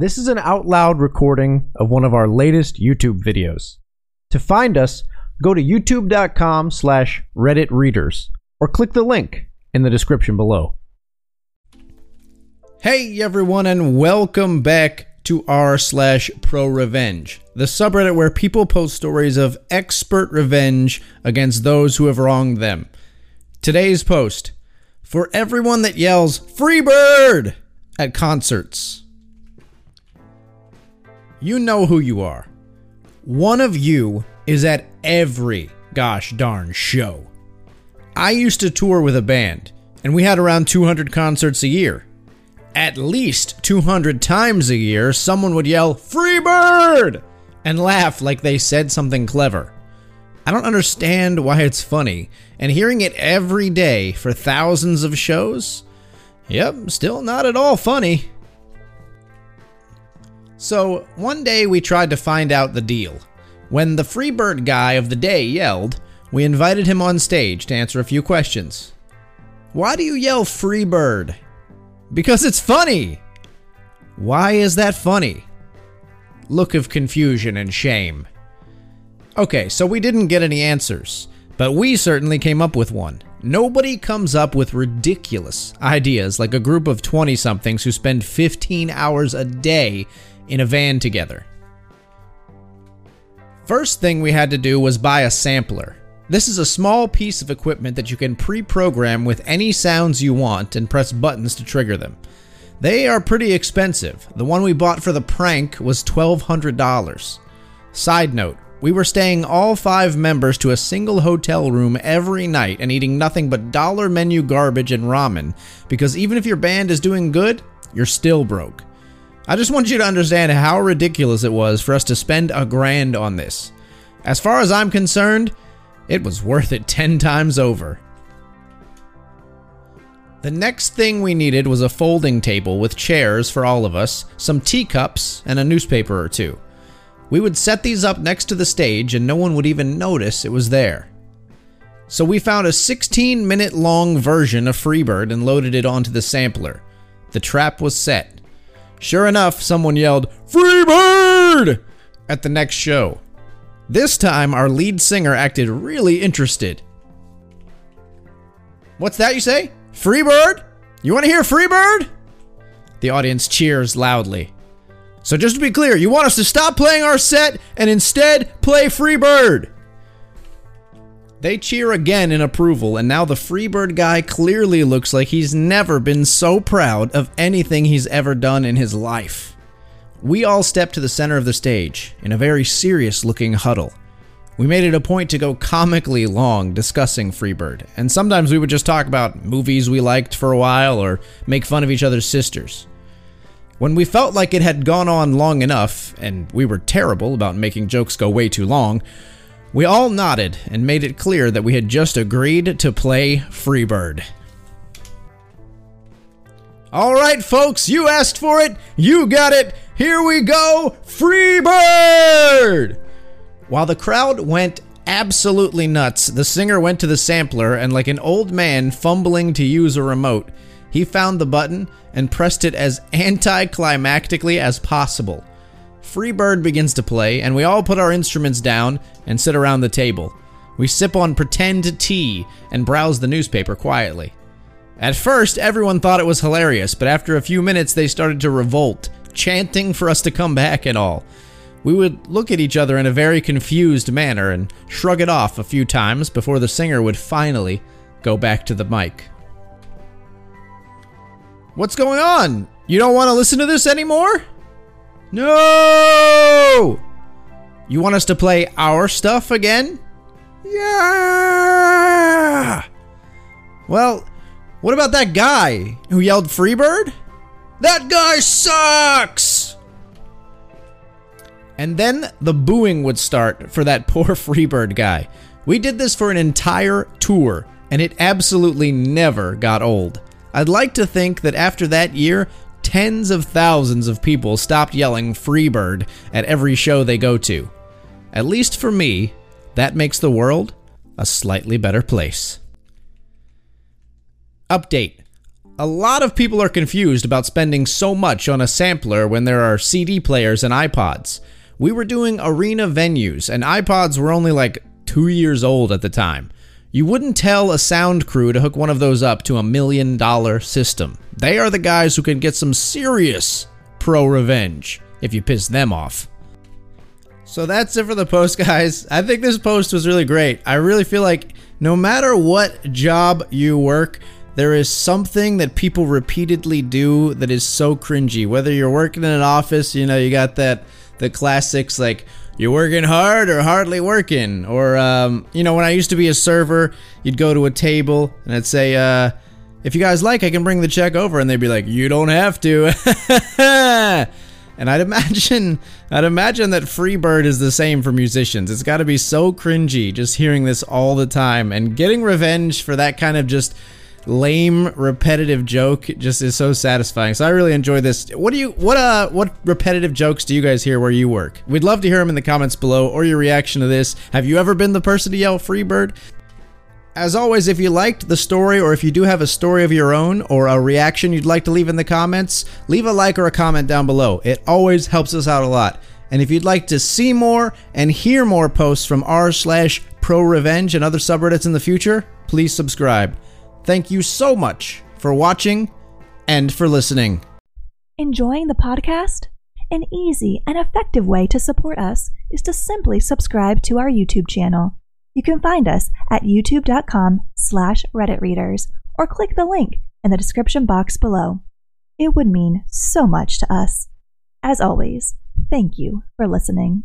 This is an out loud recording of one of our latest YouTube videos. To find us, go to youtube.com slash Reddit readers or click the link in the description below. Hey everyone, and welcome back to r slash pro revenge, the subreddit where people post stories of expert revenge against those who have wronged them. Today's post for everyone that yells Free Bird! at concerts. You know who you are. One of you is at every gosh darn show. I used to tour with a band, and we had around 200 concerts a year. At least 200 times a year, someone would yell, Freebird! and laugh like they said something clever. I don't understand why it's funny, and hearing it every day for thousands of shows? Yep, still not at all funny. So, one day we tried to find out the deal. When the Freebird guy of the day yelled, we invited him on stage to answer a few questions. Why do you yell Freebird? Because it's funny! Why is that funny? Look of confusion and shame. Okay, so we didn't get any answers, but we certainly came up with one. Nobody comes up with ridiculous ideas like a group of 20 somethings who spend 15 hours a day in a van together. First thing we had to do was buy a sampler. This is a small piece of equipment that you can pre program with any sounds you want and press buttons to trigger them. They are pretty expensive. The one we bought for the prank was $1,200. Side note, we were staying all five members to a single hotel room every night and eating nothing but dollar menu garbage and ramen because even if your band is doing good, you're still broke. I just want you to understand how ridiculous it was for us to spend a grand on this. As far as I'm concerned, it was worth it 10 times over. The next thing we needed was a folding table with chairs for all of us, some teacups, and a newspaper or two. We would set these up next to the stage and no one would even notice it was there. So we found a 16 minute long version of Freebird and loaded it onto the sampler. The trap was set. Sure enough, someone yelled, Freebird! at the next show. This time, our lead singer acted really interested. What's that you say? Freebird? You want to hear Freebird? The audience cheers loudly. So, just to be clear, you want us to stop playing our set and instead play Freebird? They cheer again in approval, and now the Freebird guy clearly looks like he's never been so proud of anything he's ever done in his life. We all step to the center of the stage in a very serious looking huddle. We made it a point to go comically long discussing Freebird, and sometimes we would just talk about movies we liked for a while or make fun of each other's sisters. When we felt like it had gone on long enough, and we were terrible about making jokes go way too long, we all nodded and made it clear that we had just agreed to play Freebird. All right, folks, you asked for it, you got it. Here we go, Freebird! While the crowd went absolutely nuts, the singer went to the sampler and, like an old man fumbling to use a remote, he found the button and pressed it as anticlimactically as possible. Free Bird begins to play, and we all put our instruments down and sit around the table. We sip on pretend tea and browse the newspaper quietly. At first, everyone thought it was hilarious, but after a few minutes, they started to revolt, chanting for us to come back and all. We would look at each other in a very confused manner and shrug it off a few times before the singer would finally go back to the mic. What's going on? You don't want to listen to this anymore? No! You want us to play our stuff again? Yeah! Well, what about that guy who yelled Freebird? That guy sucks! And then the booing would start for that poor Freebird guy. We did this for an entire tour, and it absolutely never got old. I'd like to think that after that year, tens of thousands of people stopped yelling Freebird at every show they go to. At least for me, that makes the world a slightly better place. Update A lot of people are confused about spending so much on a sampler when there are CD players and iPods. We were doing arena venues, and iPods were only like two years old at the time. You wouldn't tell a sound crew to hook one of those up to a million dollar system. They are the guys who can get some serious pro revenge if you piss them off. So that's it for the post, guys. I think this post was really great. I really feel like no matter what job you work, there is something that people repeatedly do that is so cringy. Whether you're working in an office, you know, you got that the classics like you're working hard or hardly working, or um, you know, when I used to be a server, you'd go to a table and I'd say, uh, "If you guys like, I can bring the check over," and they'd be like, "You don't have to." And I'd imagine, I'd imagine that Freebird is the same for musicians. It's got to be so cringy just hearing this all the time and getting revenge for that kind of just lame, repetitive joke. Just is so satisfying. So I really enjoy this. What do you, what uh, what repetitive jokes do you guys hear where you work? We'd love to hear them in the comments below or your reaction to this. Have you ever been the person to yell Freebird? As always, if you liked the story or if you do have a story of your own or a reaction you'd like to leave in the comments, leave a like or a comment down below. It always helps us out a lot. And if you'd like to see more and hear more posts from r slash pro revenge and other subreddits in the future, please subscribe. Thank you so much for watching and for listening. Enjoying the podcast? An easy and effective way to support us is to simply subscribe to our YouTube channel. You can find us at youtube.com slash redditreaders or click the link in the description box below. It would mean so much to us. As always, thank you for listening.